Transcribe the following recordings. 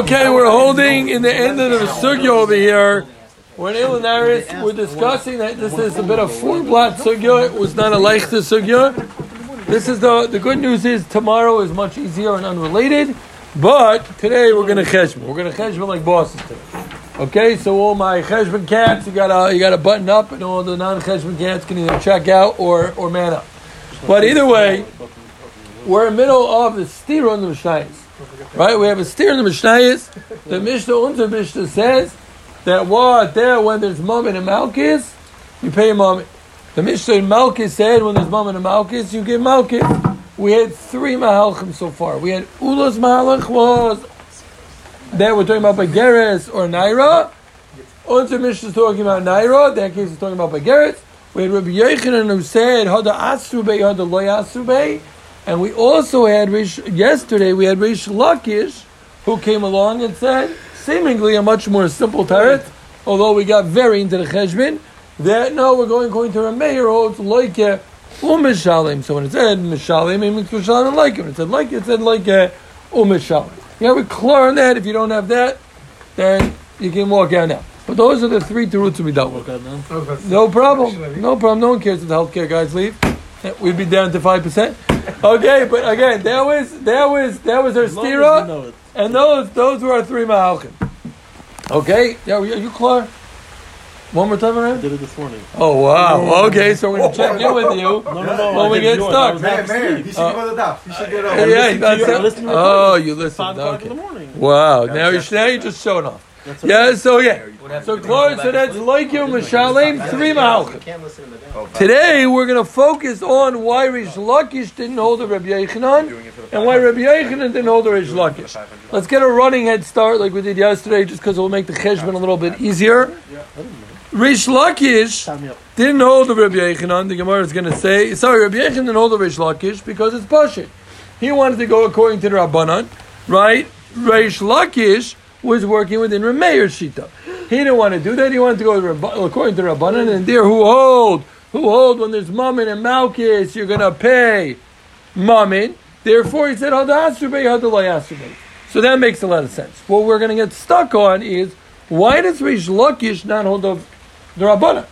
Okay, we're holding in the end of the sugya over here. We're in Ilanaris. We're discussing that this is a bit of four blot sugya. It was not a leichte sugya. This is the the good news is tomorrow is much easier and unrelated. But today we're gonna cheshbon. We're gonna cheshbon like bosses today. Okay, so all my cheshbon cats, you gotta you gotta button up, and all the non cheshbon cats can either check out or or man up. But either way, we're in the middle of the stira on the Mishnayos. Right? We have a steer in the Mishnayos. The Mishnah Unter Mishnah says that what there when there's Mammon and Malkis, you pay Mammon. The Mishnah in Malkis said when there's Mammon and Malkis, you give Malkis. We had three Mahalchim so far. We had Ula's Mahalach was that we're talking about Bageres or Naira. Unter Mishnah is talking about Naira. That case is talking about Bageres. We had Rabbi Yechanan who said Hada Asrubei, Hada Loy Asrubei. And we also had Rish, yesterday we had Rish Lakish who came along and said seemingly a much more simple tarot, although we got very into the cheshbin, that no, we're going according to a mayor holds like a umishalim. So when it said mishalim, it means mishalim like it. When it said like it, said like a umishalim. You have a clear on that. If you don't have that, then you can walk out now. But those are the three teruts we dealt with. No problem. No problem. No one cares if the healthcare guys leave. We'd be down to five percent. Okay, but again, there was there was there was our stira, and those those were our three mahalchim. Okay, yeah, are you clear? One more time around? I did it this morning. Oh wow! Okay, so we're gonna check in with you No, no, no. when I we get yours. stuck. Man, man, asleep. he should go to the top. He should get Yeah, over. yeah, listened to that's your- I it. listened to Oh, you listened. Five o'clock in the morning. Wow. Now you now you're just showing off. That's Yeah. So yeah. So Clore, so that's like you, Mishalim, three mahalchim. can't listen to the Today we're going to focus on why Rish Lakish didn't hold the Rabbi Yechanan and why Rabbi Yechanan didn't hold the Rish Lakish. Let's get a running head start like we did yesterday, just because it will make the cheshbon a little bit easier. Rish Lakish Time me up. didn't hold the Rabbi Yechanan. The Gemara is going to say, sorry, Rabbi Yechanan didn't hold the Rish Lakish because it's Pashit. He wanted to go according to the Rabbanan, right? Rish Lakish was working within Rameir's Shita. He didn't want to do that. He wanted to go to Rabba- according to Rabbanan, and there who hold, who hold when there's Mammon and Malchus, you're going to pay Mammon. Therefore, he said, Hadasubay, Hadalayasubay. So that makes a lot of sense. What we're going to get stuck on is why does Rish Lakish not hold of the Rabbanan?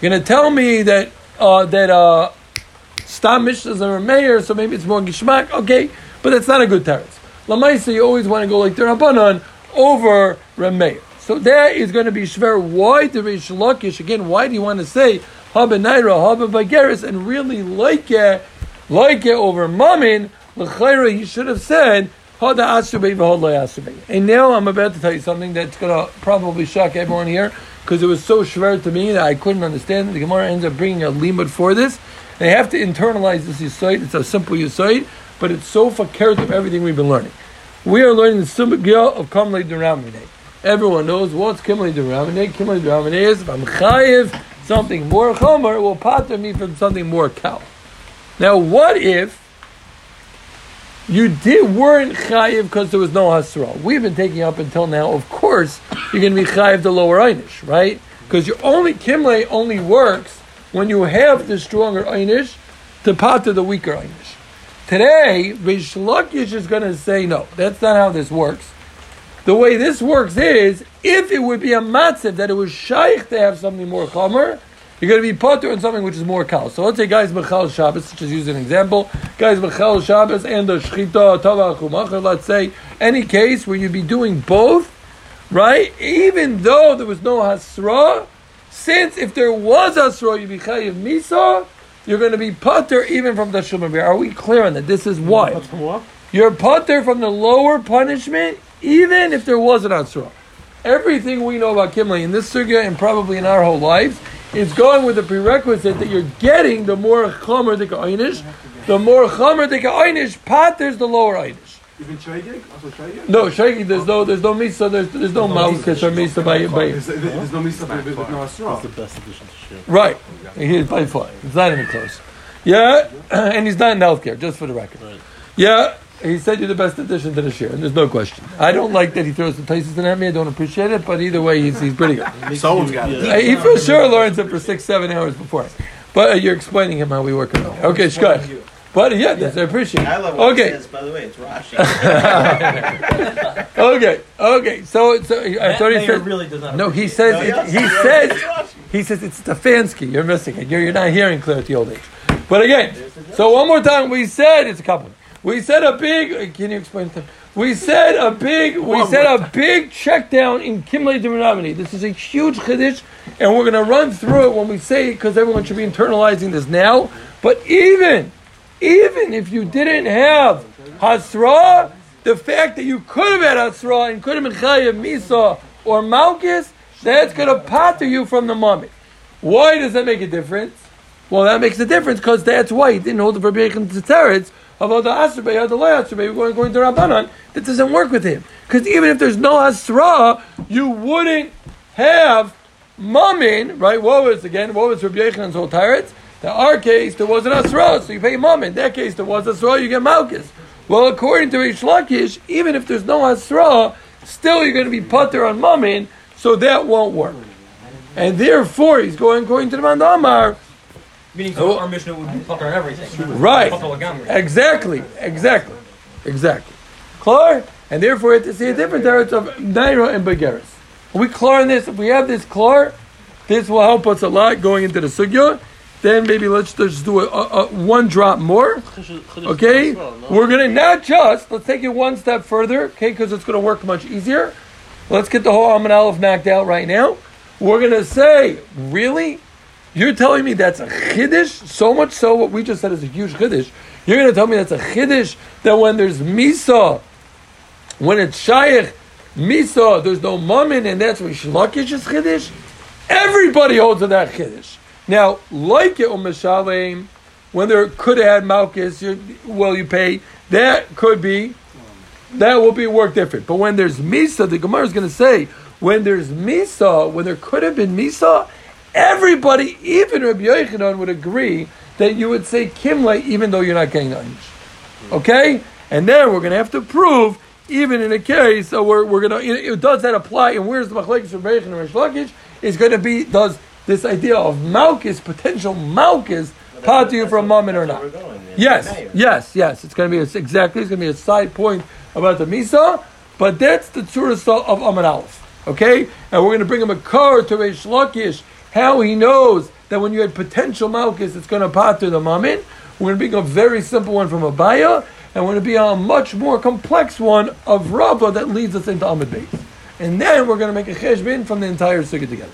You're going to tell me that uh, that uh, Stam Mishnahs are a mayor, so maybe it's more Gishmak. Okay, but that's not a good teretz. Lamaisa, you always want to go like the Rabbanan over Rameir. So there is going to be Shver. Why the Rish Lakish? Again, why do you want to say Haba Naira, Haba Bageris, and really like it, like it over Mamin? L'chayra, he should have said Hada Asubei v'Hod Lo Asubei. And now I'm about to tell you something that's going to probably shock everyone here because it was so shver to me that I couldn't understand. The Gemara ends up bringing a limud for this. They have to internalize this yisoid. It's a simple yisoid, but it's so fakert of everything we've been learning. We are learning the sumagya of Kamlei Duramine. Everyone knows what's Kimlei Duramine. Kimlei Duramine is if I'm chayiv something more chomer, will pater me from something more cow. Now, what if you did weren't chayiv because there was no hasra? We've been taking up until now. Of course, you're going to be chayiv the lower einish, right? Because your only kimlei only works when you have the stronger einish to pater the weaker einish. Today, Rish Lakish is going to say no. That's not how this works. The way this works is, if it would be a matziv that it was shaykh to have something more chomer, you're going to be potter on something which is more kal. So let's say guys mechal Shabbos, just use an example. Guys mechal Shabbos and the shchita Tavachumacher. Let's say any case where you'd be doing both, right? Even though there was no hasra, since if there was hasra, you'd be chayiv misa. You're going to be potter even from the shumar. Are we clear on that? This is why. What? You're potter from the lower punishment, even if there was an asura. Everything we know about Kimli in this sugya and probably in our whole lives is going with the prerequisite that you're getting the more chomer the einish, the more chomer the einish patters the lower einish. Even Shaygig? Also Shaygig? No, shaky. There's no, there's no misa. There's, there's no malchus or misa by by. There's, there's no Misa, but there's no Asra. It's the best addition to share. Right. He is by far. It's not even close. Yeah, and he's not in healthcare, just for the record. Right. Yeah, he said you're the best addition to the share, and there's no question. I don't like that he throws the places in at me. I don't appreciate it, but either way, he's, he's pretty good. Someone's got it. He for sure learns it for six, seven hours before. But uh, you're explaining him how we work it out. Okay, Shkai. But yeah, that's, I appreciate. it. I love what okay, it says, by the way. It's Rashi. okay, okay. So, so I That thought he mayor said. really does not. No, he says. No, it, yes, he yes, says. it's He says it's Stefanski. You're missing it. You're, you're not hearing clear at the old age. But again, so one more time, we said it's a couple. We said a big. Can you explain to? We said a big. We One said more a big check down in Kimley Demonamini. This is a huge chiddush, and we're going to run through it when we say it because everyone should be internalizing this now. But even, even if you didn't have Hasra, the fact that you could have had Hasra and could have been Chayav Misa or Malchus, that's going to pater you from the mummy. Why does that make a difference? Well, that makes a difference because that's why he didn't hold the Verbeichen to Teretz about the Asrbei or the Lay Asrbei going, going to Rabbanon. That doesn't work with him. Because even if there's no Asra, you wouldn't have Mammon, right? What was, again, what was Rabbi Yechanan's whole Teretz? In our case, there was an Asra, so you pay Mammon. In that case, there was Asra, you get Malchus. Well, according to Rish Lakish, even if there's no Asra, still you're going to be putter on Mammon, so that won't work. And therefore, he's going according to the Mandamar, Meaning, so our Mishnah would be fucker on everything. Right. Exactly. Exactly. Exactly. Clear? And therefore, we have to see a different difference of Naira and Begaris. Are we clear on this? If we have this clear, this will help us a lot going into the sugya. Then maybe let's just do a, a, a one drop more. Okay? We're to not just, let's take it one step further, okay, because it's to work much easier. Let's get the whole Amin Aleph knocked out right now. We're to say, really? You're telling me that's a chiddush? So much so, what we just said is a huge chiddush. You're to tell me that's a chiddush that when there's misa, when it's shaykh, misa, there's no mammon, and that's what shlakish is chiddush? Everybody holds to that chiddush. Now, like it, Umm when there could have had Malchus, well, you pay, that could be, that will be work different. But when there's Misa, the Gemara is going to say, when there's Misa, when there could have been Misa, everybody, even Rabbi Yochanan, would agree that you would say Kimle, even though you're not getting the Anish. Okay? And then we're going to have to prove, even in a case, so we're, we're going to, does that apply? And where's the Machlekes Yochanan and Rish Lakish? Is going to be, does this idea of Malchus, potential Malchus, part to you from Mammon or not? Going. Yes, yes, yes. It's going to be a, exactly. It's going to be a side point about the misa, but that's the tzurah of Amar Aleph. Okay, and we're going to bring him a car to Reish Lakish. How he knows that when you had potential malchus, it's going to pater the mammon. We're going to bring a very simple one from Abaye, and we're going to be on a much more complex one of Rava that leads us into Amid Beis. And then we're going to make a cheshbin from the entire sukkah together.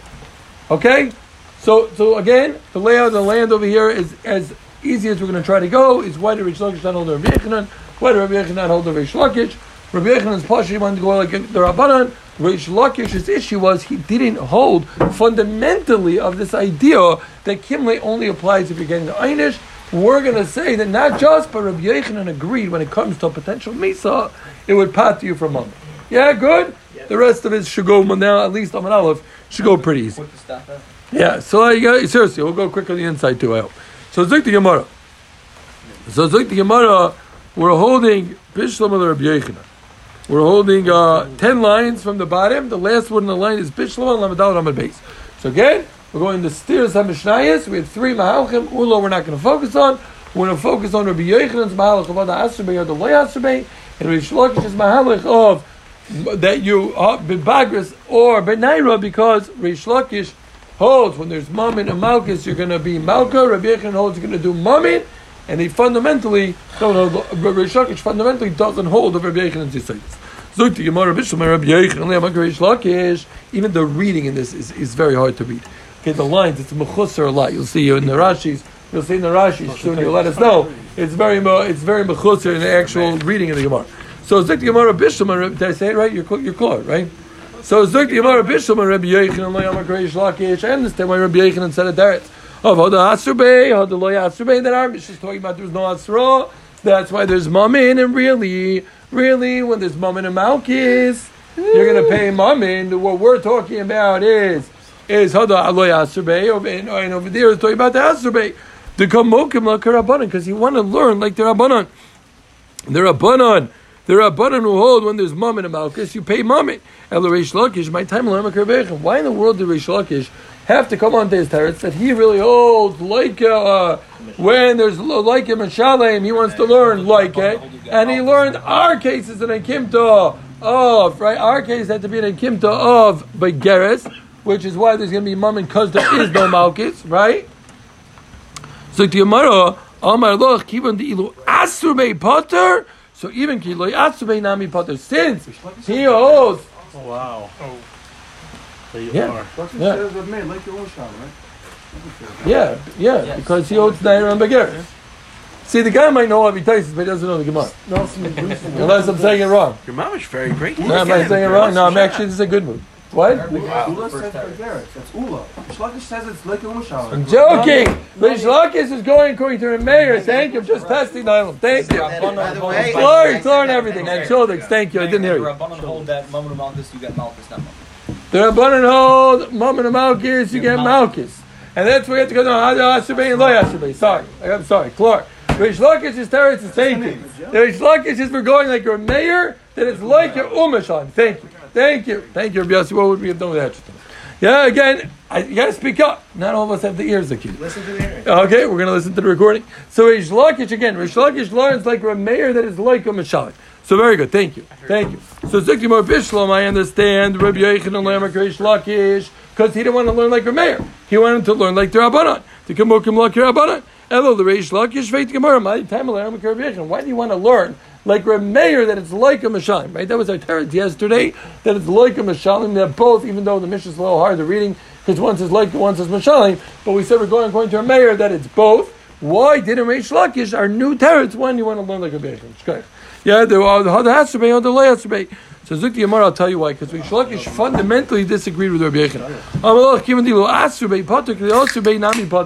Okay? So, so again, the layout of the land over here is as easy as we're going to try to go. Is why did Rish Lakish not hold the Rabbi Yechanan? Why did Rabbi Yechanan not hold the Rish Lakish? Rabbi Yechanan's Pashi wanted to go like the Rabbanan. Rish Lakish's issue was he didn't hold fundamentally of this idea that Kimle only applies if you're getting the Einish. We're going to say that not just, but Rabbi Yechanan agreed when it comes to a potential Misa, it would pat you for a moment. Yeah, good? The rest of it should go now, at least on an Aleph, should go pretty easy. Put the stuff. Yeah, so like, uh, seriously, we'll go quick on the inside too, I hope. So Zik the Gemara. So Zik the Gemara, we're holding Bishlam of the Rabbi Yechanan. We're holding uh, 10 lines from the bottom. The last one in the line is Bishlam and Lamadal Ramad base. So again, we're going to Stirs HaMishnayas. We have three Mahalchim. Ulo we're not going to focus on. We're going to focus on Rabbi Yechanan's Mahalach of the Asrbei or the Lay Asrbei, and Rish Lakish's Mahalach of that you are Bibagris or Benaira because Rish Lakish holds when there's Mammon and Malchus, you're going to be Malka. Rabbi Yechon holds you're going to do Mammon, and he fundamentally don't hold. Rish Lakish fundamentally doesn't hold of Rabbi Yechon and Zisaitis. Even the reading in this is, is very hard to read. Okay, the lines it's mechusar a lot. You'll see in the Rashi's. You'll see in the Rashi's soon. You'll let us know. It's very it's very mechusar in the actual reading of the Gemara. So the Gemara Bishlam. Did I say it right? You're you're clear, right? So the Gemara Bishlam Rabbi Yechon Le'amak Rish Lakish. I understand why Rabbi Yechon said it there. Of Hoda Asrbei, Hoda Lo Asrbei. That Mishnah is talking about there's no Asra. That's why there's Mammon, and really, really, when there's Mammon and Malchus, you're going to pay Mammon. What we're talking about is is Hada Aloy Asrbei, and, and over there is talking about the Asrbei. The Kamokim Lakarabanan, because you want to learn like the Rabbanan. The Rabbanan, There are button who hold when there's mum and malchus, you pay mum. El Reish my time Why in the world did Reish Lakish have to come on to his teretz that he really holds like uh, when there's like him in Shalem, he wants to learn like it, and he learned our cases in a of right. Our case had to be in a kimta of begeres, which is why there's going to be mum because there is no malchus, right? So the Gemara, Amar Loch, Kivon the Ilu Asur Potter. So even Kiloi Asur Nami Potter, since he oh, holds. Oh, wow. Oh. Yeah. Yeah. Says of me, like the Osham, right? Yeah, yeah, yes. because he holds Nair and Begeres. See, the guy might know Avi Taisis, but he doesn't know the Gemara. Unless I'm saying it wrong. Your mom is very great. No, am I saying it wrong? No, I'm actually, this is a good move. What? Ula says Begeres. That's Ula. Shlakish says it's like a Mushal. I'm joking. Rish Lakish is going according to the mayor. Thank you. I'm just testing the Nylam. Thank you. Glory, glory, and everything. And Chodix, thank you. I didn't hear you. hold that moment of Malchus, you get Malchus, not Malchus. The Rabbanan hold Mammon and Malchus, you get Malchus. And that's where you have to go to Hada Asubay and Lo Asubay. Sorry. I'm sorry. Clark. Rish Lakish is teretz the same thing. The Rish Lakish is for going like your mayor, that it's like your Umashan. Thank you. Thank you. Thank you, Rabbi What would we have done with that? Yeah, again, I, you got to speak up. Not all of us have the ears keep. Listen to the hearing. Okay, we're going to listen to the recording. So Rish Lakish again. Rish Lakish learns like a mayor that is like a Mashalik. So very good. Thank you. Thank you. So Zikimor Bishlam, I understand Rabbi Yechon and Lamer Rish Lakish because he didn't want to learn like Rameir. He wanted to learn like the Rabbanon. To come Mokim Laki Rabbanon. Elo the Rish Lakish Veit Gemara. My time Lamer Rish Why do you want to learn like Rameir that it's like a Mashalim, right? That was our teretz yesterday, that it's like a Mashalim. They're both, even though the Mishnah is a little hard to reading, because one says like, one says Mashalim, but we said we're going according to Rameir that it's both. Why didn't Reish Lakish, our new teretz, when you want to learn like a Bechim? Yeah, uh, the other has to be, the lay has to be. So Zuk Yamar, I'll tell you why, because Reish Lakish fundamentally disagreed with Rabbi Yechon.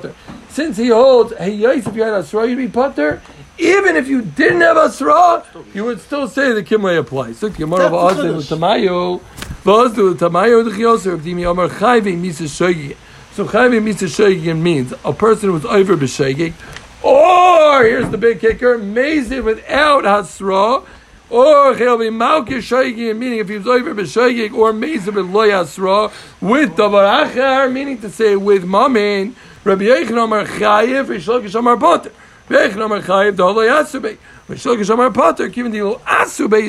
Um, Since he holds, hey, if you had Asra, you'd be Potter. Even if you didn't have Asra, you would still say the Kimlay applies. Zuk Yamar of Azde with Tamayo, Vazdu with Tamayo, the Chiyoser of Dimi Amar Chayve Misa Shogi. So Chayve Misa Shogi means a person who was over B'Shegig, or here's the big kicker: mazid without hasra, or he'll be shaygig, meaning if he was over b'shaygig, or mazid with loy hasra with davar achar, meaning to say with mamin. Rabbi Yechon Amar Chayiv, Rishlakish Amar Potter. Is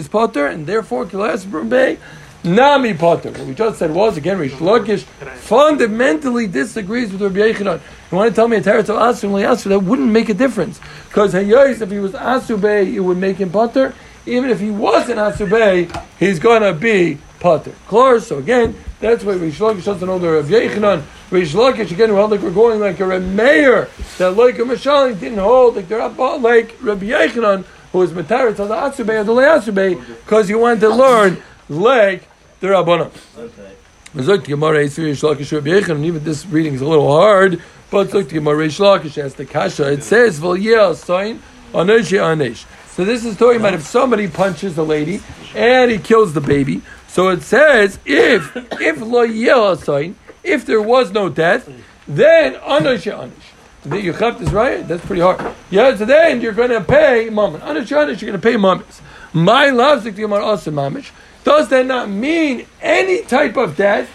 Potter, and therefore Kilo Asubei Nami Potter. What we just said was, again, Rish Lakish fundamentally disagrees with Rabbi Yechanan. You want to tell me a teretz of Asu and Asu, that wouldn't make a difference. Because Hayos, if he was Asubei, it would make him Potter. Even if he wasn't Asubei, he's to be Potter. Clear? So again, that's why Rish Lakish doesn't know the Rabbi Yechanan. Rish Lakish, again, we held like we're going like a Mayor, that like a Mashali didn't hold like they're like Rabbi Yechanan, who was Mataritz on the Asubei or the Asubei, because he wanted to learn like the Rabbanon. Okay. Even this reading is a little hard, but look to Gemara Reish Lakish as the Kasha. It says, sign anish So this is talking about if somebody punches a lady and he kills the baby. So it says, if if lo sign, if there was no death, then anish anish. The Yuchaft is right. That's pretty hard. Yeah, so then you're going to pay mammon. Anish anish, you're going to pay mammons. My love, mamish. Does that not mean any type of death?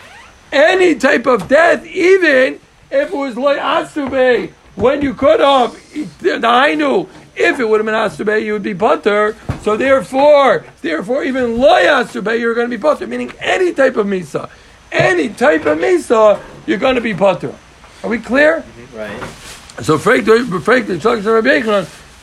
Any type of death, even if it was like asube, when you cut off the Ainu, if it would have been asube, you would be butter. So therefore, therefore, even loy asube, you're going to be butter. Meaning any type of misa, any type of misa, you're going to be butter. Are we clear? Mm-hmm. Right. So, frankly, frankly,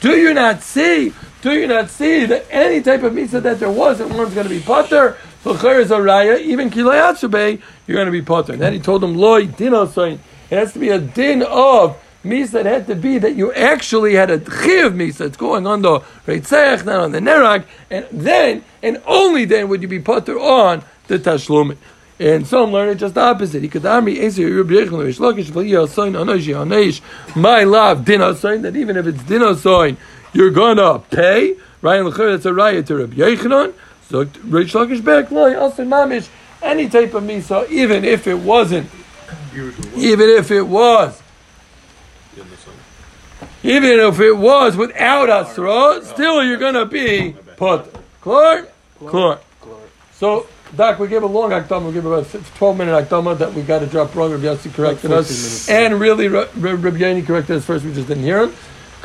do you not see do you not see that any type of mitzvah that there was, that one's going to be potter? L'cher is a raya, even kilayatsube, you're going to be potter. And then he told him, loy din It has to be a din of that had to be that you actually had a chiv misa. It's going on the reitzech, not on the nerak, and then and only then would you be potter on the tashlumin. And some learn it just the opposite. He could army my love din that even if it's din you're gonna pay. Right? And that's a raya to Rabbi Yechanan. So Reish Lakish back, loy, also mamish, any type of misa, even if it wasn't, even if it was, even if it was without asra, still you're gonna be put. Clear? Clear. So, Doc, we gave a long Akdama. We gave about a 12 minute Akdama that we got to drop wrong. Rabbi Yossi corrected Like us. minutes. And really, Ra- Ra- Rabbi Yanni corrected us first. We just didn't hear him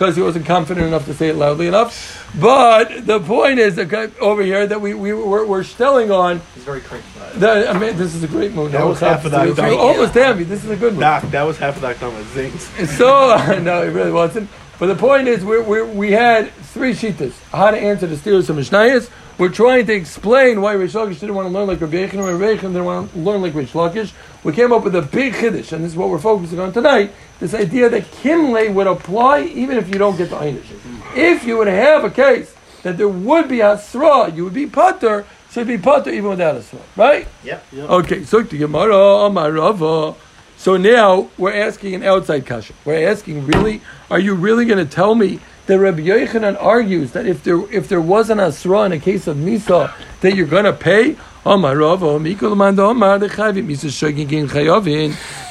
because he wasn't confident enough to say it loudly enough. But the point is okay, over here that we, we, we're, we're stelling on. He's very cranky. That, I mean, this is a great move. That was half of that. You almost damn me. This is a good moon. Doc, that was half of that comment. Zings. So no, it really wasn't. But the point is, we we we had three shitas how to answer the steers of Mishnayos. We're trying to explain why Rish Lakish didn't want to learn like Rabbi Yechon, and Rabbi Yechon didn't want to learn like Rish Lakish. We came up with a big chiddush, and this is what we're focusing on tonight. This idea that Kimle would apply even if you don't get the Einish. If you would have a case that there would be a Asra, you would be Pater, so you'd be Pater even without Asra, right? Yep. Okay, so the Gemara, Amar Rava. So now we're asking an outside kasha. We're asking, really, are you really going to tell me that Rabbi Yochanan argues that if there if there was an asra in a case of misa that you're going to pay? The.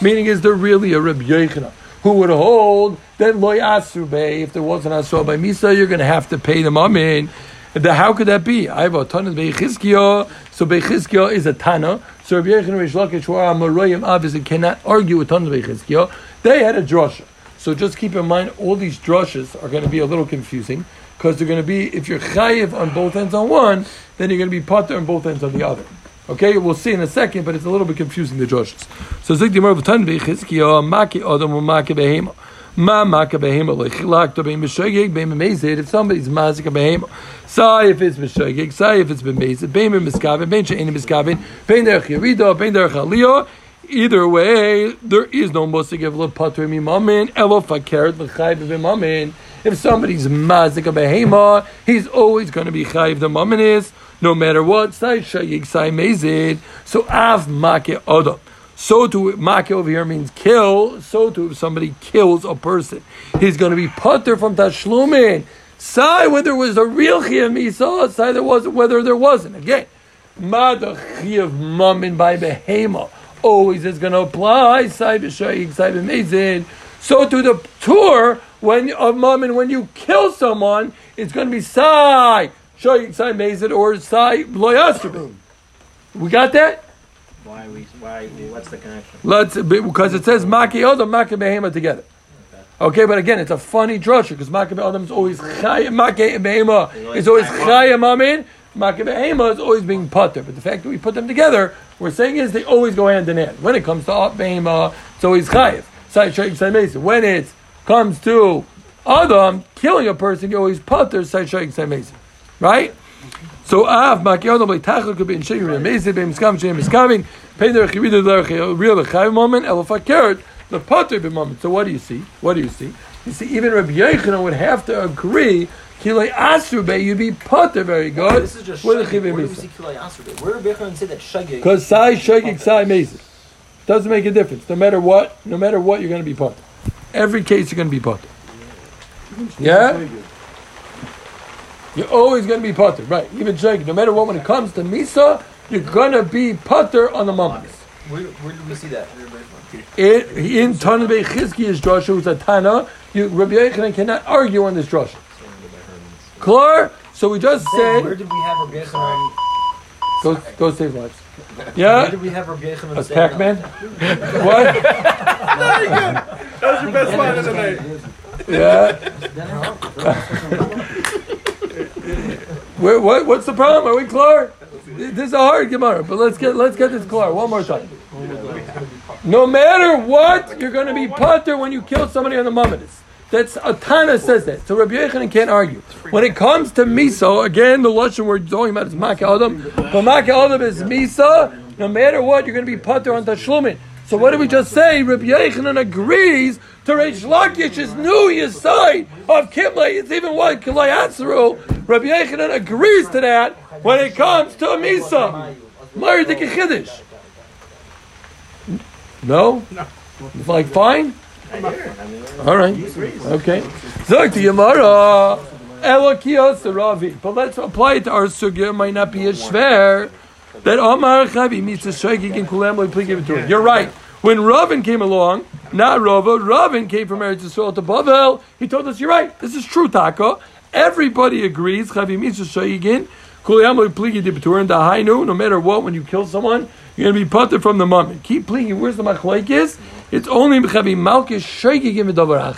Meaning, is there really a Rabbi Yochanan who would hold that loy asru bay if there was an asra by misa you're going to have to pay them amin? The, how could that be? I have a ton of Beichizkiah. So Beichizkiah is a Tana. So Rabbi Yechon Rish Lakish, who are Amoroyim, obviously cannot argue with tons of Beichizkiah. They had a drasha. So just keep in mind, all these drushes are going to be a little confusing because they're going to be, if you're chayiv on both ends on one, then you're going to be potter on both ends on the other. Okay, we'll see in a second, but it's a little bit confusing, the drushes. So Zik Dimar V'tan Beichizkiah, Maki Adam, Maki Behema. Ma maka behema lechilak to beim meshogeg beim mezid. If somebody's mazik a behema, say if it's meshogeg, say if it's been mezid, beim miskavin, bein she'enim miskavin, bein derech yerida, bein derech aliyah. Either way, there is no musik of lepatri mimamin, elo fakeret l'chayv. If somebody's mazik a behema, he's always going to be chayv the mamin is, no matter what. Say shayig, say mezid. So av make odom. So to make over here means kill. So to if somebody kills a person, he's going to be putter from tashlumin. Say whether it was a real chiyah misa, say there was whether there wasn't. Again, mad chiyah mamin by behema always is going to apply. Say b'shayik, say b'mezid. So to the tour when of mamin when you kill someone, it's going to be sai shayik, sai mezid or sai loyasrubim. We got that. Why we? Why? What's the connection? Let's because it says Maki Odom, Maki Behema together. Okay, but again, it's a funny drasha because Maki Odom is always Chay, Maki Behema is always Chayim Amin. Maki Behema is always being putter. But the fact that we put them together, we're saying is they always go hand in hand. When it comes to Behema, it's always Chayiv. When it comes to Adam killing a person, you always putter. Right? So af makiyot by tachel could be in shigri amazing be miskam shem miskamin pay their chivida their real chayv moment elafakert the potter be moment. So what do you see? What do you see? You see even Rabbi Yochanan would have to agree kilei asru be you'd be potter very good This is just with a shagig. chivim Where do we misa see Kilai Asr? Where did Bechon say that shagig? because sai shagig sai amazing doesn't make a difference no matter what no matter what you're going to be potter every case you're going to be potter yeah. You're always going to be putter, right? Even shaking, no matter what. When it comes to misa, you're going to be putter on the mamas. Where, where did we see that? It, in Tanabei Chizki is drasha, who's a Tana. You, Rabbi Yochanan cannot argue on this drasha. Clear? So we just said. Where did we have Rabbi Yochanan? go, go save lives. Yeah. Where did we have Rabbi Yochanan? As saying Pac-Man? that? what? That was your best line of the night. Yeah? Where, what, what's the problem? Are we clear? This is a hard Gemara, but let's get let's get this clear one more time. No matter what, you're going to be putter when you kill somebody on the Mamadis. That's Atana says that. So Rabbi Yochanan can't argue. When it comes to miso, again, the lashon we're talking about is Maka Adam. But Maka Adam is misa. No matter what, you're going to be putter on Tashlumin. So what did we just say? Rabbi Yochanan agrees to Reish Lakish's new Yisai of Kimle. It's even what Kilay Atzeru. Rabbi Yochanan agrees to that when it comes to Misa. The Kiddush. No? No. Like fine? All right. Okay. Zog to Yamara. Elokiyos Ravi. But let's apply it to our sugya. It might not be as schwer. That Omar Chavi meets a shaking in Kulam please it to him. You're right. When Ravin came along, not Rava, Ravin came from Eretz Yisrael to Bavel. He told us, "You're right. This is true, Taka. Everybody agrees. Chavi meets a shaking Kuliyam pligi di b'turin dahainu. No matter what, when you kill someone, you're going to be putter from the moment. Keep pleading. Where's the machlekes? It's only b'chavi malkis shaking in the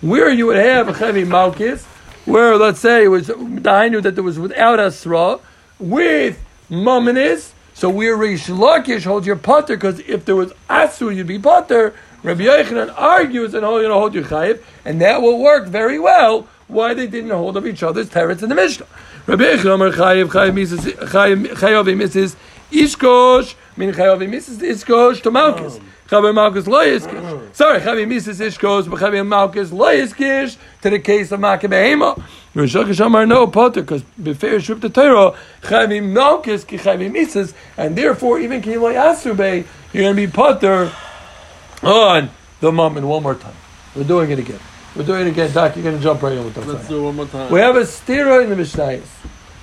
Where you would have a chavi malkis, where let's say it was dahainu that there was without asra, with mamanis. So where Rish Lakish holds your putter, because if there was asu, you'd be putter. Rabbi Yochanan argues and only going to hold your chayiv, and that will work very well. Why they didn't hold of each other's terrors in the Mishnah? Rabbi Yochanan chayiv chayiv misses chayiv misses ishkosh meaning chayiv misses ishkosh to malchus. Chayiv malchus lo yiskish. Sorry, chayiv misses ishkosh, but chayiv malchus lo yiskish to the case of makabehema. Rosh Hashanah no potter because befair shub the Torah chayiv malchus ki chayiv misses, and therefore even ki lo you're going to be potter on the moment one more time. We're doing it again. We're doing it again. Doc, you're going to jump right in with Let's do it one more time. We have a stira in the Mishnayos.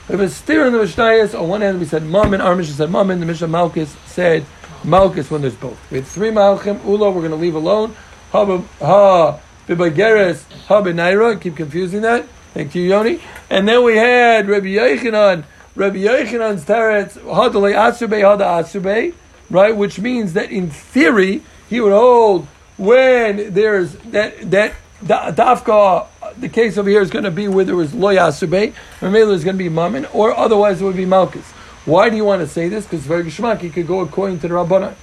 We have a stira in the Mishnayos. On one hand, we said Mammon. Our Mishnah said Mammon. The Mishnah Malchus said Malchus when there's both. We had three Malchim. Ula, we're going to leave alone. Ha, ha, Bibageres, ha, Benaira. Keep confusing that. Thank you, Yoni. And then we had Rabbi Yechanan. Rabbi Yechanan's teretz, Hadale Asube, Hada Asube, right? Which means that in theory, he would hold when there's that, that, da- dafka, the case over here is going to be where there was lo yasube, Mamela is going to be mammon, or otherwise it would be malchus. Why do you want to say this? Because very he could go according to the rabbanon.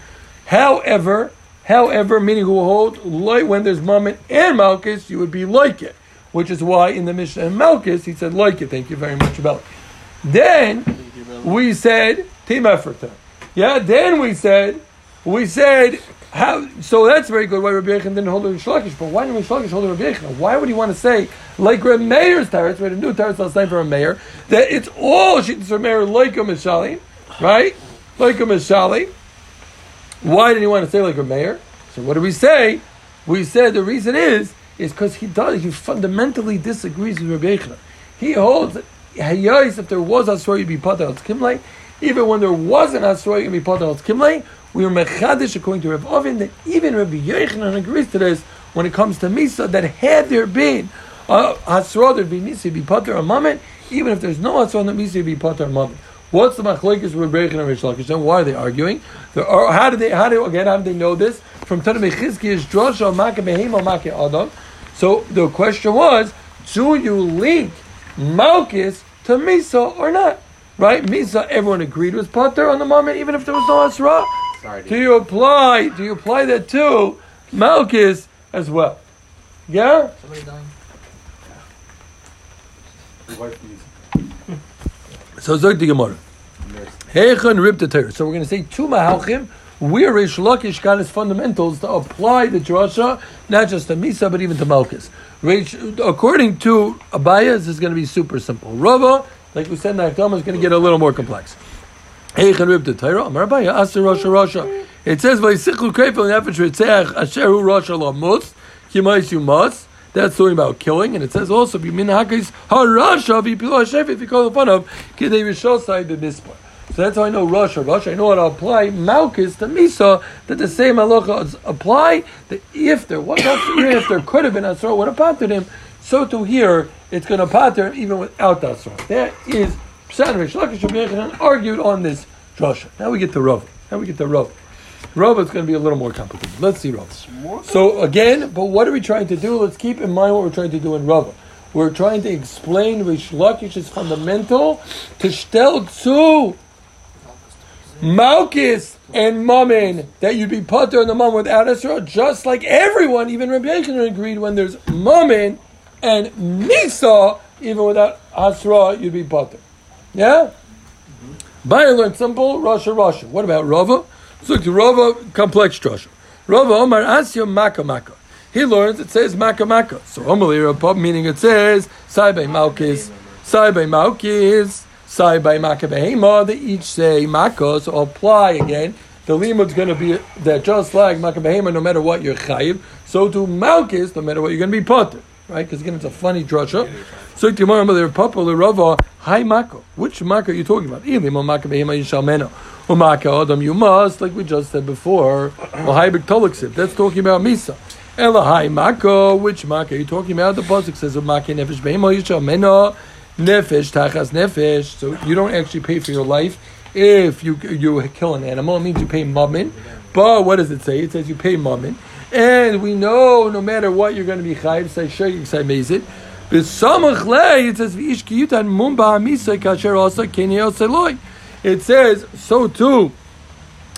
However, however, meaning who hold like when there's mammon and malchus, you would be like it, which is why in the Mishnah and malchus he said like it. Thank you very much, Abel. Then we said team effort. Yeah. Then we said we said how. So that's very good. Why Rabbi Yechon didn't hold Rish Lakish, but why didn't Rish Lakish hold Rabbi Yechon? Why would he want to say like Rabbi Meir's teretz? We had a new teretz last night for a mayor that it's all shittas for mayor like a mishali, right? Like a mishali. Why did he want to say like a mayor? So what do we say? We said the reason is is because he does he fundamentally disagrees with Rabbi Yechon. He holds that Hayais, if there was a Asroy, you'd be Pater al Kimlay. Even when there wasn't a Asroy, you'd be Pater al Kimlay. We were Mechadish, according to Rav Ovin, that even Rabbi Yochanan agrees to this when it comes to Misa, that had there been uh, Asroy, there'd be Misa, be Pater a moment. Even if there's no Asroy, that Misa, you'd be Pater a moment. What's the machlekes with Rebbe and Rish Lakish? Why are they arguing? Are, how did they? How do again? How did they know this? From Tanah Mechizki is drosha make behema make adam. So the question was, do you link Malchus to Misa or not? Right? Misa, everyone agreed was Potter on the moment, even if there was no Asra. Sorry, Do you apply? Do you apply that to Malchus as well? Yeah. Somebody dying? So Zog the Gemara. Heichon rib the Torah. So we're going to say two Mahalchim. Where Rish Lakish got his fundamentals to apply the drasha, not just to Misa, but even to Malchus. Rish, according to Abaye, this is going to be super simple. Rava, like we said, Nakdama is going to get a little more complex. It says, "Vayisichlu kreifel nefesh ritzeach asheru Rasha lamus kimais you must." That's talking about killing, and it says also, "Bimin hakis harasha v'pilu hashef if you call the fun of kidei rishosai b'mispar." So that's how I know Rasha. Rasha, I know how to apply Malchus to Misa, that the same halacha apply, that if there was, if there could have been Asra, would have patted him, so to here, it's going to patter him even without Asra. That is, Pshat Rish Lakish argued on this drasha. Now we get to Rav. Now we get to Rav. Rav is going to be a little more complicated. Let's see Rav. So again, but what are we trying to do? Let's keep in mind what we're trying to do in Rav. We're trying to explain Rish Lakish's fundamental to Shtel Tzu. Malchus and Mammon that you'd be putter in the Mammon without Asra, just like everyone, even Rabbi Yochanan agreed when there's Mammon and Misa, even without Asra, you'd be putter. Yeah? By learn simple, Rasha, Rasha. What about Rava? Let's look to Rava, complex Rasha. Rava Omar Asya Maka Maka. He learns it says Maka Maka. So Omali Rapab, meaning it says Sai by Malchus, Sai by Malchus, Sai by Maka Behema. They each say Maka, so apply again. The limud's going to be that just like Maka Behema, no matter what you're chayiv, so to Malchus, no matter what you're going to be potter. Right? Because again, it's a funny drasha. So tomorrow, Mother Papa Rava, Hi Mako. Which Mako are you talking about? Umaka Adam, you must, like we just said before. That's talking about Misa. Elahai Mako, which Mako are you talking about? The Pasuk says, Umaka Nefesh Behema Yishalmeno. nefesh tachas nefesh. So you don't actually pay for your life if you you kill an animal. It means you pay mammon. But what does it say? It says you pay mammon. And we know no matter what you're going to be chayiv. Say shayik say mezid. B'samach lei it says v'ish kiyutan mumba amisa kasher also kenyo seloi. It says so too.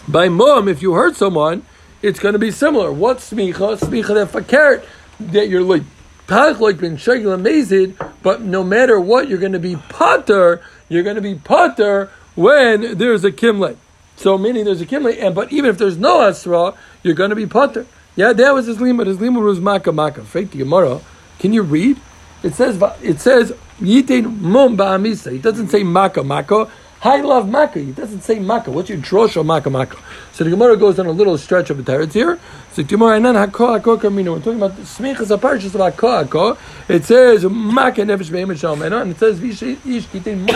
By mum, if you hurt someone, it's going to be similar. What smicha? Smicha that fakert that you're like tach like ben shagil amazed, but no matter what, you're going to be potter. You're going to be potter when there's a kimlet. So meaning there's a kimlet, and but even if there's no asra, you're going to be potter. Yeah, there was his limud. His limud was maka maka. Fake the Gemara. Can you read? It says it says yitin mum ba'amisa. It doesn't say maka maka. I love maka. It doesn't say maka. What's your drosh or maka maka? So the Gemara goes on a little stretch of the teretz here. So Gemara and then hako hako kamino. We're talking about smichas a parshas about hako hako. It says maka nefesh be'emet shalmena, and it says vish ish kitin.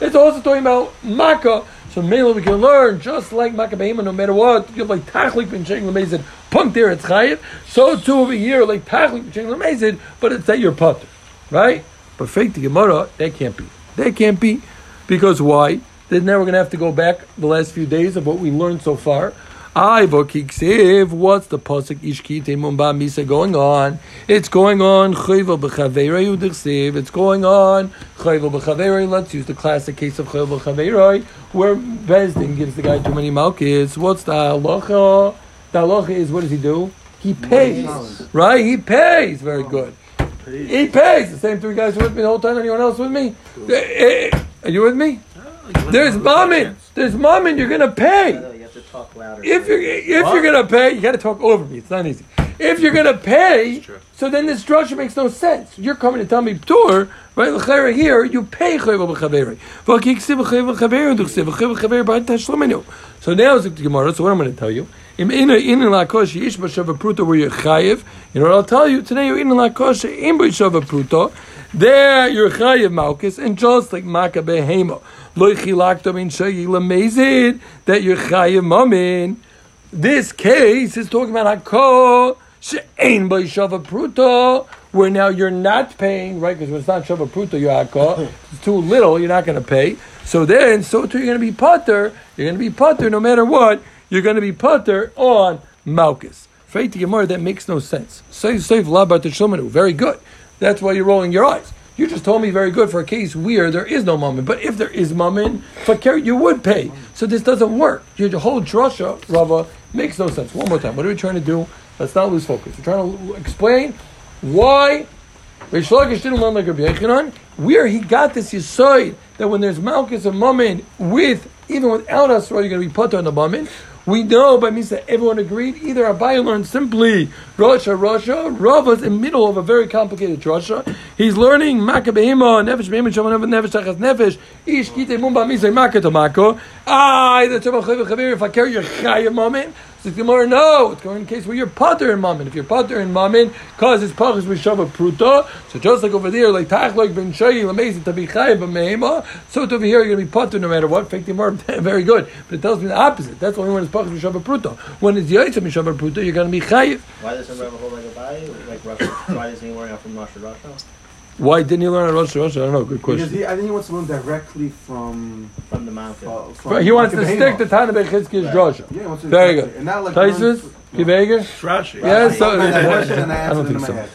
It's also talking about maka. So mainly we can learn just like maka be'emet, no matter what. You're like tachlik ben sheng lemezid. Punk there it's chayiv. So too over here like tachlik ben sheng lemezid, but it's that you're potter, right? But fake the Gemara, that can't be. That can't be. Because why? Then now we're going to have to go back the last few days of what we learned so far. I vokiksiv. What's the pasuk ishkite mumba misa going on? It's going on chayvel b'chaveirei udichsiv. It's going on chayvel b'chaveirei. Let's use the classic case of chayvel b'chaveirei, where Bezdin gives the guy too many malkis. What's the halacha? The halacha is what does he do? He pays, right? He pays. Very good. He pays. The same three guys with me the whole time. Anyone else with me? Eh, eh, Are you with me? There's mammon. There's mammon. You're gonna pay. You have to talk louder. If you're if you're gonna pay, you got to talk over me. It's not easy. If you're gonna pay, so then this structure makes no sense. You're coming to tell me tour, right? L'chayra here, you pay chayvel b'chaveri. V'kiksiv chayvel b'chaveri duksiv chayvel b'chaveri b'ayit tashlomenu. So now it's the Gemara. So what I'm going to tell you. Im ina ina lakosh yish b'shav pruta where you're chayiv. You know what I'll tell you today? You're ina lakosh im b'shav pruta. There you're chayiv malchus, and just like makabe hema loy chilakta min shayi lamezid that you're chayiv mamin. This case is talking about hakol she'ein b'shav pruta. Where now you're not paying, right? Because when it's not shava pruta, you're hakol. It's too little, you're not going to pay. So then, so too, you're going to be putter. You're going to be putter no matter what. You're going to be putter on malchus. Faith to Gemara, that makes no sense. Say save labar to. Very good. That's why you're rolling your eyes. You just told me very good for a case where there is no mammon. But if there is mammon, fakir, you would pay. So this doesn't work. Your whole drasha, Rava, makes no sense. One more time. What are we trying to do? Let's not lose focus. We're trying to explain why Reish Lakish didn't learn like Rabbi Yechanan, where he got this yisoid that when there's malchus and mammon, with even without us, you're going to be put on the mammon. We know by means that everyone agreed. Either Abaye learned simply Rasha Rasha. Rav was in the middle of a very complicated Rasha. He's learning Makabehima, Nefesh Behima, Shaman Nefesh Tachas Nefesh, Ish Kite Mumba Misa Maka Tomako. Ah, the Tabach Chavir, if I carry your Chaya Mammon. The Gemara, no, it's going in case where you're potter in mammon. If you're potter in mammon, cause it's pachas b'shava pruta. So just like over there, like tach like ben shayi lamezi to be chayiv b'mehema, so over here you're going to be potter no matter what. Fake Gemara, very good, but it tells me the opposite. That's only when it's pachas b'shava pruta. When it's yaitz b'shava pruta, you're going to be chayiv. Why doesn't Rebbe hold like a body? Like Rasha? Why doesn't he learn out from Rasha Rasha? Why didn't you learn at Rosh Hashanah? I don't know. Good Because question. he, I think he wants to learn directly from. From the mountain. uh, from he wants to Makabehema. stick to Tana Bechizki's drasha. Yeah, he wants to Very directly- good. And not like Taisus, learn- Kiveger? Rashi. Yeah, so I had a I I don't think so. head.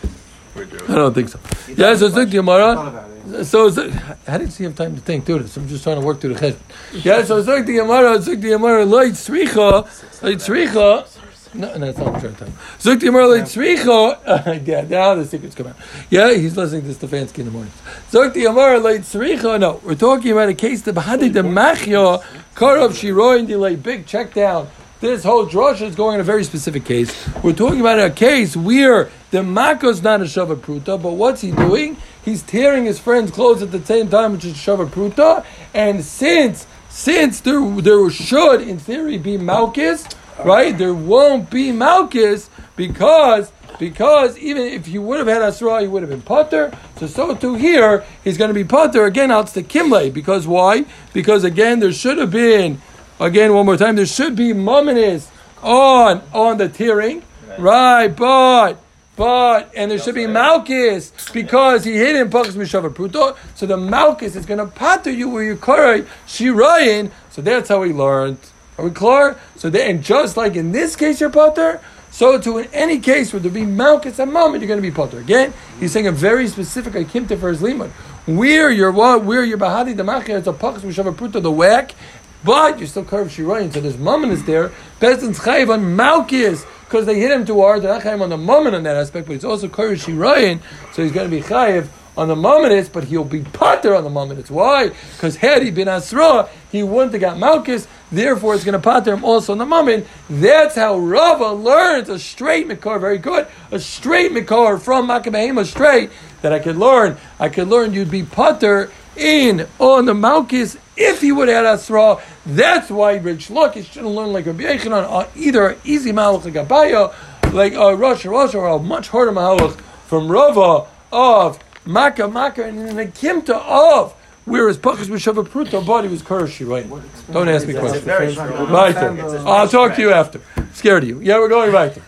We're doing. I don't think so. Yeah, so it's like Gemara. thought about it. So it's like, I didn't see him time to think through this. I'm just trying to work through the cheshbon. Yeah, so it's like the Gemara. It's like the Gemara. Light tzricha, light tzricha. No, no, that's not what I'm trying to tell. him. It's like the Gemara. Light tzricha. Yeah, now the secrets come out. Yeah, he's listening to Stefanski in the morning. Like the Gemara. No, we're talking about a case that bahadi de machya karov shiroin delay. Big check down. This whole drasha is going in a very specific case. We're talking about a case where the mako's not a shava pruta, but what's he doing? He's tearing his friend's clothes at the same time, which is shava pruta. And since since there there should in theory be malchus, right? There won't be malchus because because even if he would have had asra, he would have been potter. So so too here, he's going to be potter again. Out to kimle because why? Because again, there should have been again one more time. There should be mumminess on on the tearing, right? But But and there should be Malchus because he hit him Pachas Mishava Pruto. So the Malchus is going to patter you where you Shirayin. So that's how he learned. Are we clear? So they, and just like in this case you're pater, so too in any case where there be Malchus and Mammon, you're going to be potter. Again, he's saying a very specific Akimta for his limud. Where you're what? Where you're Bahadi the Machir, it's a Pachas Mishava Pruto, the whack. But you're still curved Shirayin, so there's Mammon is there. Bezdin's Chayiv on Malchus because they hit him too hard. They're not chayiv on the moment on that aspect, but it's also koresh shirayin, so he's going to be chayiv on the moment, but he'll be pater on the moment. Why? Because had he been asra, he wouldn't have got malchus. Therefore, it's going to pater him also in the moment. That's how Rava learns a straight mikar. Very good, a straight mikar from Makabehema straight that I could learn. I could learn you'd be pater in on the malchus if he would have had asra. That's why Rish Lakish shouldn't learn like Rabbi Yechanan, or either easy malach like Abaye, like a Rosh Rosh, or a much harder malach from Rava of Maka Maka, and the Kimta of whereas Pachas Mishava Pruta body was Kurashi, right? Don't ask me questions. Right there. I'll talk to you after. Scared of you. Yeah, we're going right there.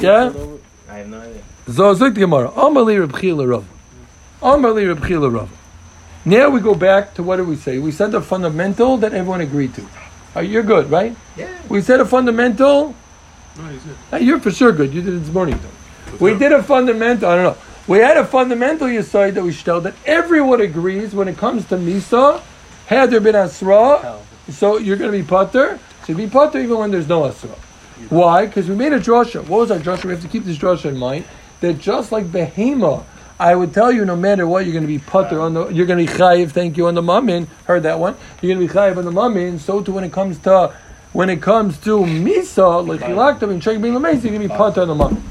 Yeah? I have no idea. So look the Gemara. Amali Reb Chila Rav. Amali Reb Chila Rav. Now we go back to what did we say? We said the fundamental that everyone agreed to. Uh, you're good, right? Yeah. We said a fundamental. Uh, you're for sure good. You did it this morning, though. We did a fundamental. I don't know. We had a fundamental Yisai that we showed that everyone agrees when it comes to Misa, had there been Asra, so you're going to be Potter. So be Potter even when there's no Asra. Why? Because we made a drasha. What was our drasha? We have to keep this drasha in mind. That just like Behema, I would tell you no matter what, you're going to be Potter on the, you're going to be Chayiv, thank you, on the Mamin. Heard that one. You're going to be Chayiv on the Mamin. So too when it comes to, when it comes to Misa, like Chilaktav and Shek Bin Lamesi, you're going to be Potter on the Mamin.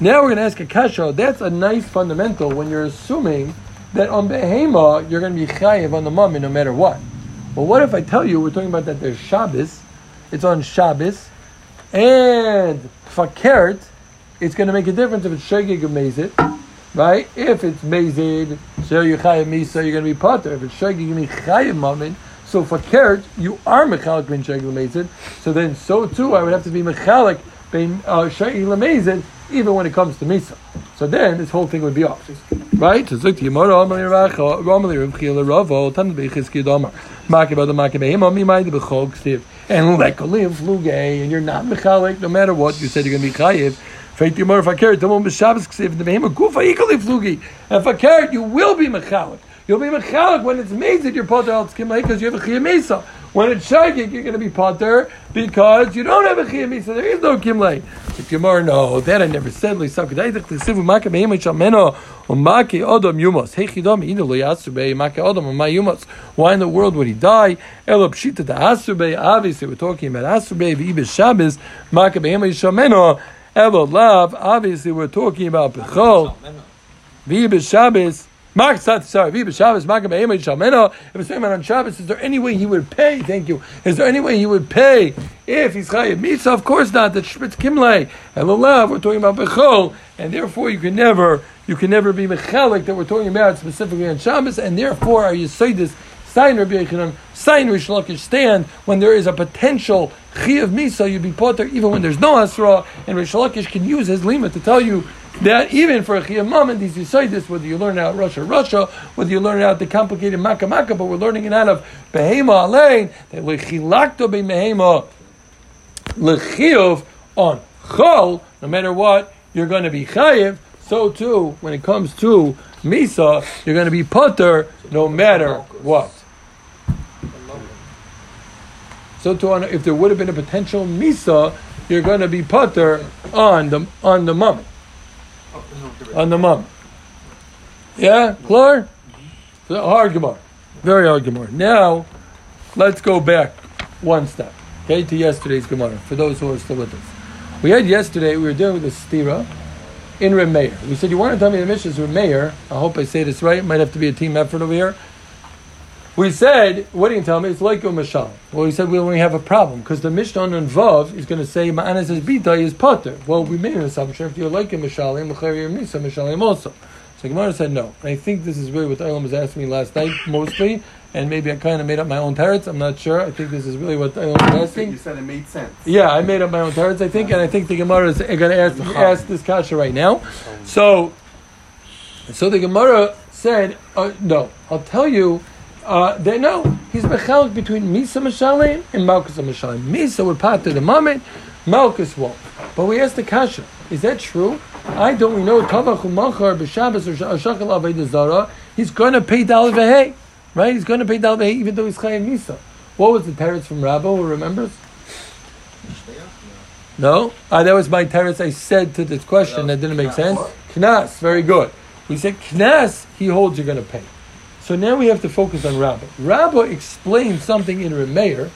Now we're going to ask a kasha. That's a nice fundamental when you're assuming that on behema you're going to be chayiv on the mummy no matter what. Well, what if I tell you we're talking about that there's Shabbos, it's on Shabbos, and fakert, it's going to make a difference if it's shegig or mezid, right? If it's mezid, so you're chayiv misa, you're going to be potter. If it's shegig, you're to be chayiv mammon. So fakert, you are mechalik ben shegig mezid. So then, so too, I would have to be mechalik ben uh, shegig lemezid even when it comes to Misa. So then this whole thing would be off. Right? So look to Yomara, Amali Racha, Ramali Rivchila Ravo, Tan Bechiski Domar, Makaba the Makabehim, Ami Maid Bechol Ksiv, and Lekolim Fluge, and you're not Mechalik, no matter what, you said you're going to be Chayiv. Feit Yomar Fakir, Tomon B'Shabbos Ksiv, the Behema Gufa Ikali Flugi, and Fakir, you will be Mechalik. You'll be Mechalik when it's made that you're Potter Al because you have a Chiyah Mesa. When it's Shagig, you're going to be Potter because you don't have a Chiyah so There is no Kimlei. If you Gemara, no, that I never said. Lisa, could I think the sivu maka beimay shameno or maki odom yumos? Hey chidam inu lo yasube maka odom or my yumos. Why in the world would he die? Elo pshita da asube. Obviously, we're talking about asube v'ibes Shabbos maka beimay shameno. Elo lav. Obviously, we're talking about bechol v'ibes Shabbos. If it's saying on Shabbos, is there any way he would pay? Thank you. Is there any way he would pay if he's chayiv mitzvah? Of course not. That's shpitz kimlei. And Elolav, we're talking about bechol, and therefore you can never, you can never be mechalik that we're talking about specifically on Shabbos, and therefore are you say this? Sign Rabbi Yechanan, sign Rish Lakish stand when there is a potential chiyav misa, you'd be potter even when there's no asra, and Rish Lakish can use his lima to tell you that even for a chiyam moment, these this whether you learn out Rasha, Rasha, whether you learn out the complicated Makkah, Makkah, but we're learning it out of Behema Alein, that lechilakto be Behema lechiyuv on chol, no matter what, you're going to be chayiv. So too, when it comes to Misa, you're going to be putter no matter what. So too, on, if there would have been a potential Misa, you're going to be putter on the on the moment on the mum. Yeah, clear? Hard Gemara. Very hard Gemara. Now, let's go back one step, okay, to yesterday's Gemara, for those who are still with us. We had yesterday, we were dealing with the stira in Remeir. We said, you want to tell me the mission is Remeir. I hope I say this right. It might have to be a team effort over here. We said, what do you tell me? It's like a mashal. Well, we said we only have a problem because the Mishnah on Vav is going to say Ma'anas is bita is potter. Well, we made an assumption if you're like a mashalim, misa mashalim also. So Gemara said no. And I think this is really what Eilam was asking me last night, mostly, and maybe I kind of made up my own teretz. I'm not sure. I think this is really what I was asking. You said it made sense. Yeah, I made up my own teretz, I think, and I think the Gemara is going to ask, ask this kasha right now. So, so the Gemara said, uh, no, I'll tell you, uh, they know he's mechalik between Misa Mashalim and Malchus Mashalim. Misa would pat to the moment, Malchus won't. But we asked the kasha, is that true? I don't we know Tavach Umachar b'Shabbos or Shachal Avodah Zara. He's going to pay Dal right? He's going to pay Dal even though he's Chayav Misa. What was the teretz from Rabbo? Who remembers? No, uh, that was my teretz. I said to this question that didn't make sense. Knas, very good. We said Knas, he holds you're going to pay. So now we have to focus on Rabba. Rabba explained something in Remeir,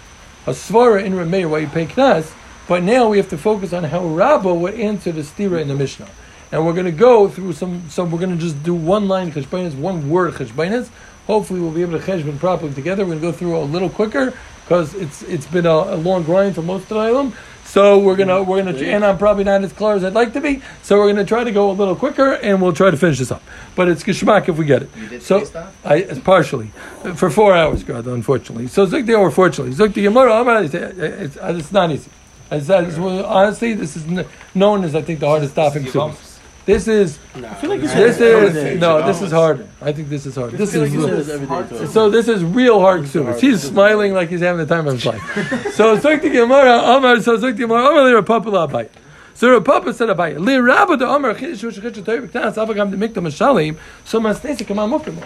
a svara in Remeir why you pay Knas, but now we have to focus on how Rabba would answer the stira in the Mishnah. And we're going to go through some, so we're going to just do one line cheshbainas, one word cheshbainas. Hopefully we'll be able to cheshbon properly together. We're going to go through a little quicker because it's it's been a, a long grind for most of the item. So we're gonna we're gonna and I'm probably not as clear as I'd like to be. So we're gonna try to go a little quicker and we'll try to finish this up. But it's geschmack if we get it. You did so that? I it's partially for four hours, God, unfortunately. So Zuk the or fortunately Zuk the Gemara. Amar, It's, not easy. I said, honestly, this is known as I think the hardest topic. too. This is I feel like this is no, this is harder. I think this is hard. This is real- so this is real hard ksubas. He's smiling like he's having the time of his life. so Zuk Gemara. Amar. So Zuk Gemara. Amar li Rapapa la Abayit. So Rav Papa said Abayit. Li Rabba the Amar chidish u'sh chidish toy b'knas avagam the miktam mishalim. So masnesi kamam mufrim.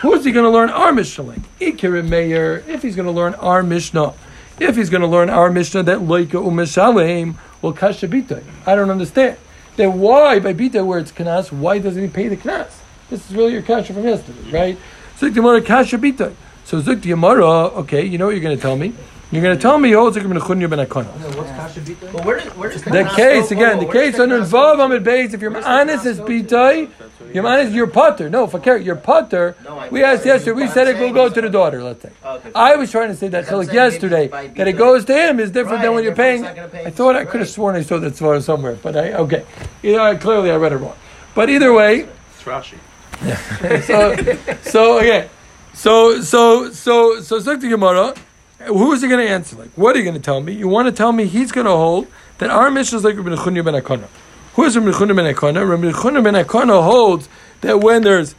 Who is he going to learn our Mishnah? Ikirim Meir. If he's going to learn our Mishnah. If he's going to learn our Mishnah that loika u'mishalim will kasha bitay. I don't understand. Then why by bitay where it's knas? Why doesn't he pay the knas? This is really your kasha from yesterday, right? Zuk kasha bitay. So Zuk Okay, you know what you're going to tell me. You're going to tell me oh Zuk ben Chunya ben Akana. What's kasha bita? But where does where does The case again, the case does under Knas Vav go? Amid Beis. If you're Where's the honest Knas as go to? bitay, you're honest. You're putter. No, fakir. You're putter. We asked yesterday. We said it will go to the daughter. Let's say. I was trying to say that I'm chilik yesterday that it goes to him is different than when you're paying. it's not gonna pay I thought I could have sworn I saw that svara somewhere, but I okay. Either I, clearly I read it wrong. But either way, It's Rashi. so so again, so so so so Zuk the Gemara. Who is he going to answer? Like, what are you going to tell me? You want to tell me he's going to hold that our mission is like Rabbi Nechunya ben Akana. Who is Rabbi Nechunya ben Akana? Rabbi Nechunya ben Akana holds that when there's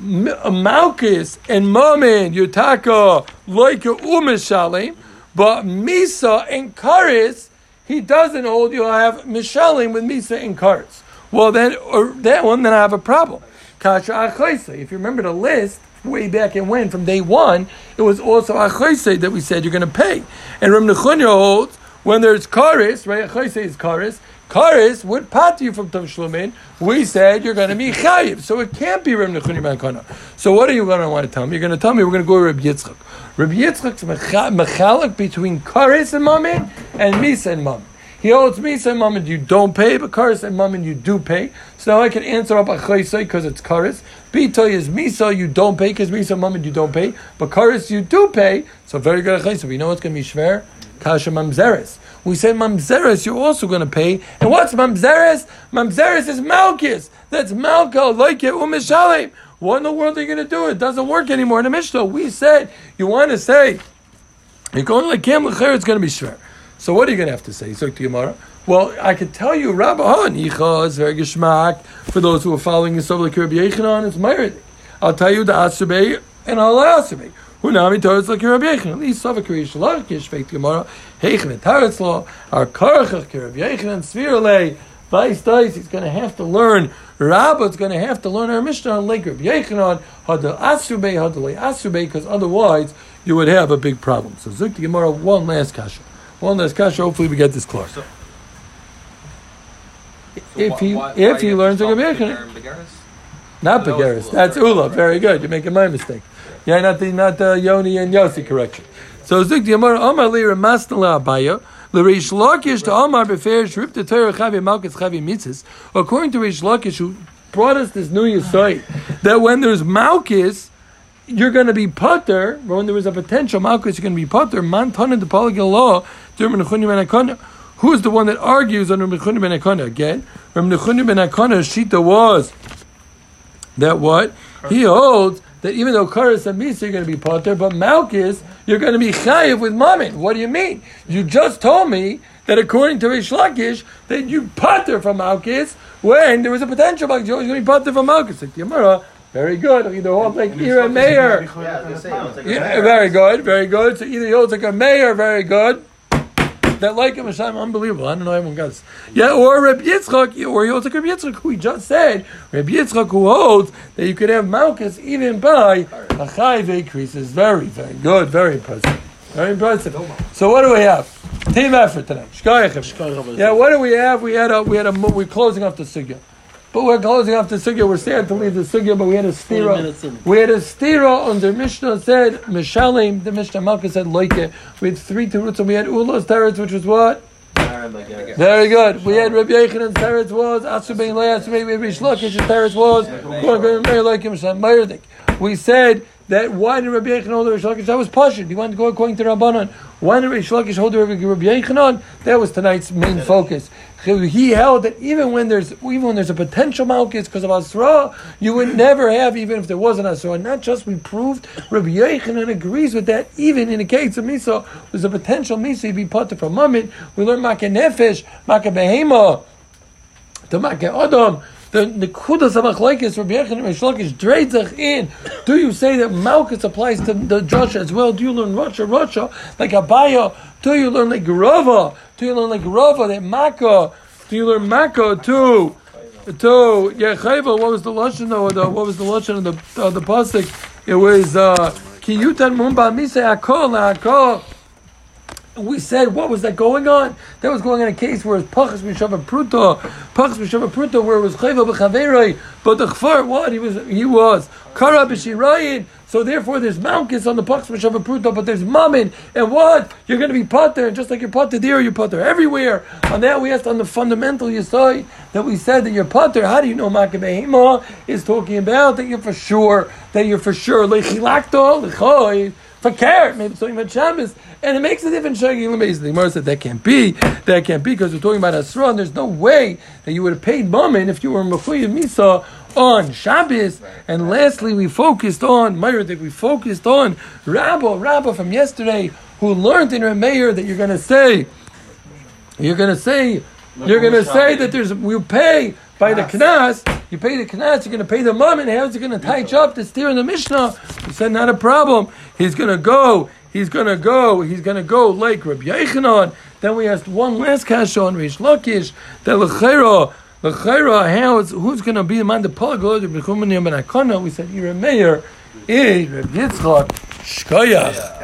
Malchus and Mammon, Yutaka, Loika, Umishalim, but Misa and Karis, he doesn't hold you'll have Mishalim with Misa and Karis. Well, then, or that one, then I have a problem. Kasha. If you remember the list, way back and when, from day one, it was also Achaisa that we said you're going to pay. And Ram Nechunya holds when there's Karis, right? Achaisa is Karis. Karis would pat you from Shlumin. We said you're going to be chayiv, so it can't be Ram Nechunya ben So what are you going to want to tell me? You're going to tell me we're going to go to Rabbi Yitzchak. Rabbi Yitzchak's mecha- mechalik between Karis and Mammon and Misa and Mammon. He holds Misa and Mammon you don't pay, but Karis and Mammon you do pay. So now I can answer up Achaisai because it's Karis. Bitoy is Misa, you don't pay because and Mammon you don't pay, but Karis you do pay. So very good Achaisai. We know what's going to be Shver. Kasha Mamzeres. We said Mamzeres, you're also going to pay. And what's Mamzeres? Mamzeres is Malchus. That's Malka, like it, Umishalim. What in the world are you going to do? It doesn't work anymore in the Mishnah. We said, you want to say, you're going like Lecher, it's going to be Shver. So what are you going to have to say? To Gemara. Well, I could tell you, Rabbi Ha Nicha very geschmack for those who are following Yisrael like Rabbi Yechanan. It's Mered. I'll tell you the Asubei and I'll. Who now Torah like Rabbi Yechanan? At least Savak Rish Shalach Kish Fake Gemara. Heichen and Taretz Law. Our Karachach Rabbi Yechanan Svirle. Vice dice. He's going to have to learn. Rabba's going to have to learn our Mishnah on Lake Rabbi Yechanan. Hadal Asubei, Hadal Asubei, because otherwise you would have a big problem. So Zuk the Gemara. One last kasha. One last kasha. Hopefully we get this clear. If he if he learns a. Not Begaris. That's Ula. Very good. You're making my mistake. Yeah, not the not the Yoni and Yossi correction. So Zik the Amar Amar Li Ramasnala Abaye. The Rish Lakish to Amar Befer Shrip the Torah Chavi Malkis Chavi Mitzis. According to Rish Lakish, who brought us this new Yisai, that when there's Malkis, you're going to be putter. When there is a potential Malkis, you're going to be putter. Man Tana the Polygal law. Derman Chunya Ben Akana. Who is the one that argues on Rabbi Chunya Ben Akana again? Rabbi Chunya Ben Akana's shita was that what he holds that even though Karas and Misa you're going to be Potter, but Malchus you're going to be Chayiv with Mammon. What do you mean? You just told me that according to Rish Lakish, that you Potter from Malchus when there was a potential Malchus. You're always going to be Potter from Malchus. Like Yamara, very good. Either hold like Ira Mayor. Yeah, I was gonna say, it's like a Yeah, mayor. very good, very good. So either he holds like a mayor, very good. That like him, Hashem, unbelievable. I don't know anyone got this. Yeah, or Reb Yitzchak, or he holds like Reb Yitzchak, who we just said, Reb Yitzchak, who holds that you could have Malchus even by a chayv increases. Very, very good, very impressive. Very impressive. So what do we have? Team effort tonight. Yeah, what do we have? We had a, we had a, we're closing off the sugya. But we're closing off the sugya. We're sad to leave the sugya, but we had a stira. We had a stira under Mishnah said Mishalim. The Mishnah Malka said loike. We had three terutzim. and we had Ulos teretz, which was what? Aaron, like, yeah. Very good. We had Rabbi Yechanan's teretz was Asu ben Leah. Asu ben Rish Lakish's teretz was going to Meir like him. Meirdik. We said that why did Rabbi Yechanan hold the Rish Lakish? That was Pashut. He wanted to go according to Rabbanon. Did Rish Lakish the Rabbi Yechanan? That was tonight's main focus. He held that even when there's even when there's a potential malchus because of Asra, you would never have even if there wasn't Asra. And not just we proved Rabbi Yechanan agrees with that. Even in the case of Misa, there's a potential Misa he'd be put from Mamit. We learn Maka Nefesh, Maka Behema, to Maka Adam. The Nekudas Amachlaikis, Rabbi Yechon and Rish Lakish, Dreitzach in. Do you say that Malchus applies to the Joshua as well? Do you learn Rasha, Rasha, like Abaye? Do you learn like Rava? Do you learn like Rava, that Makkah? Do you learn Makkah too? To yeah, what was the lashon though? The, what was the lashon of the uh, the pasuk? It was uh, Kiyutan Mumba Mise Akol Akol. We said what was that going on? That was going on a case where it's Pachas Mishava Pruta, Pachas Mishava Pruta, where it was Chayva B'Chaverei, but the Chfar, what he was, he was Kara B'Shirayin. So therefore, there's Malchus on the Pachas Mishava Pruta, but there's Mammon, and what you're going to be Potter, and just like you're Potter there, you're Potter everywhere. On that, we asked on the fundamental Yisai that we said that you're Potter. How do you know Makabehima is talking about that you're for sure that you're for sure Lechilakto Lechoy for care, maybe it's talking about Shabbos, and it makes a difference. Shaggy Lemez. The Gemara said that can't be, that can't be because we're talking about Asra, and there's no way that you would have paid Mammon if you were Mechuyev Misa on Shabbos. And lastly, we focused on Meir that we focused on Rabba, Rabba from yesterday, who learned in Rameir that you're going to say, you're going to say, you're going to say that there's we pay by the knas. You pay the knas. You're going to pay the mom, and how's it going to touch up the steer in the mishnah? He said, not a problem. He's going to go. He's going to go. He's going to go like Rabbi Yechanan. Then we asked one last kasha on Rish Lakish that lechera. Lechera, how is who's going to be the man the polygod of Bechumani Ben Akana? We said Meir is Rabbi Yitzchak Shkoyach.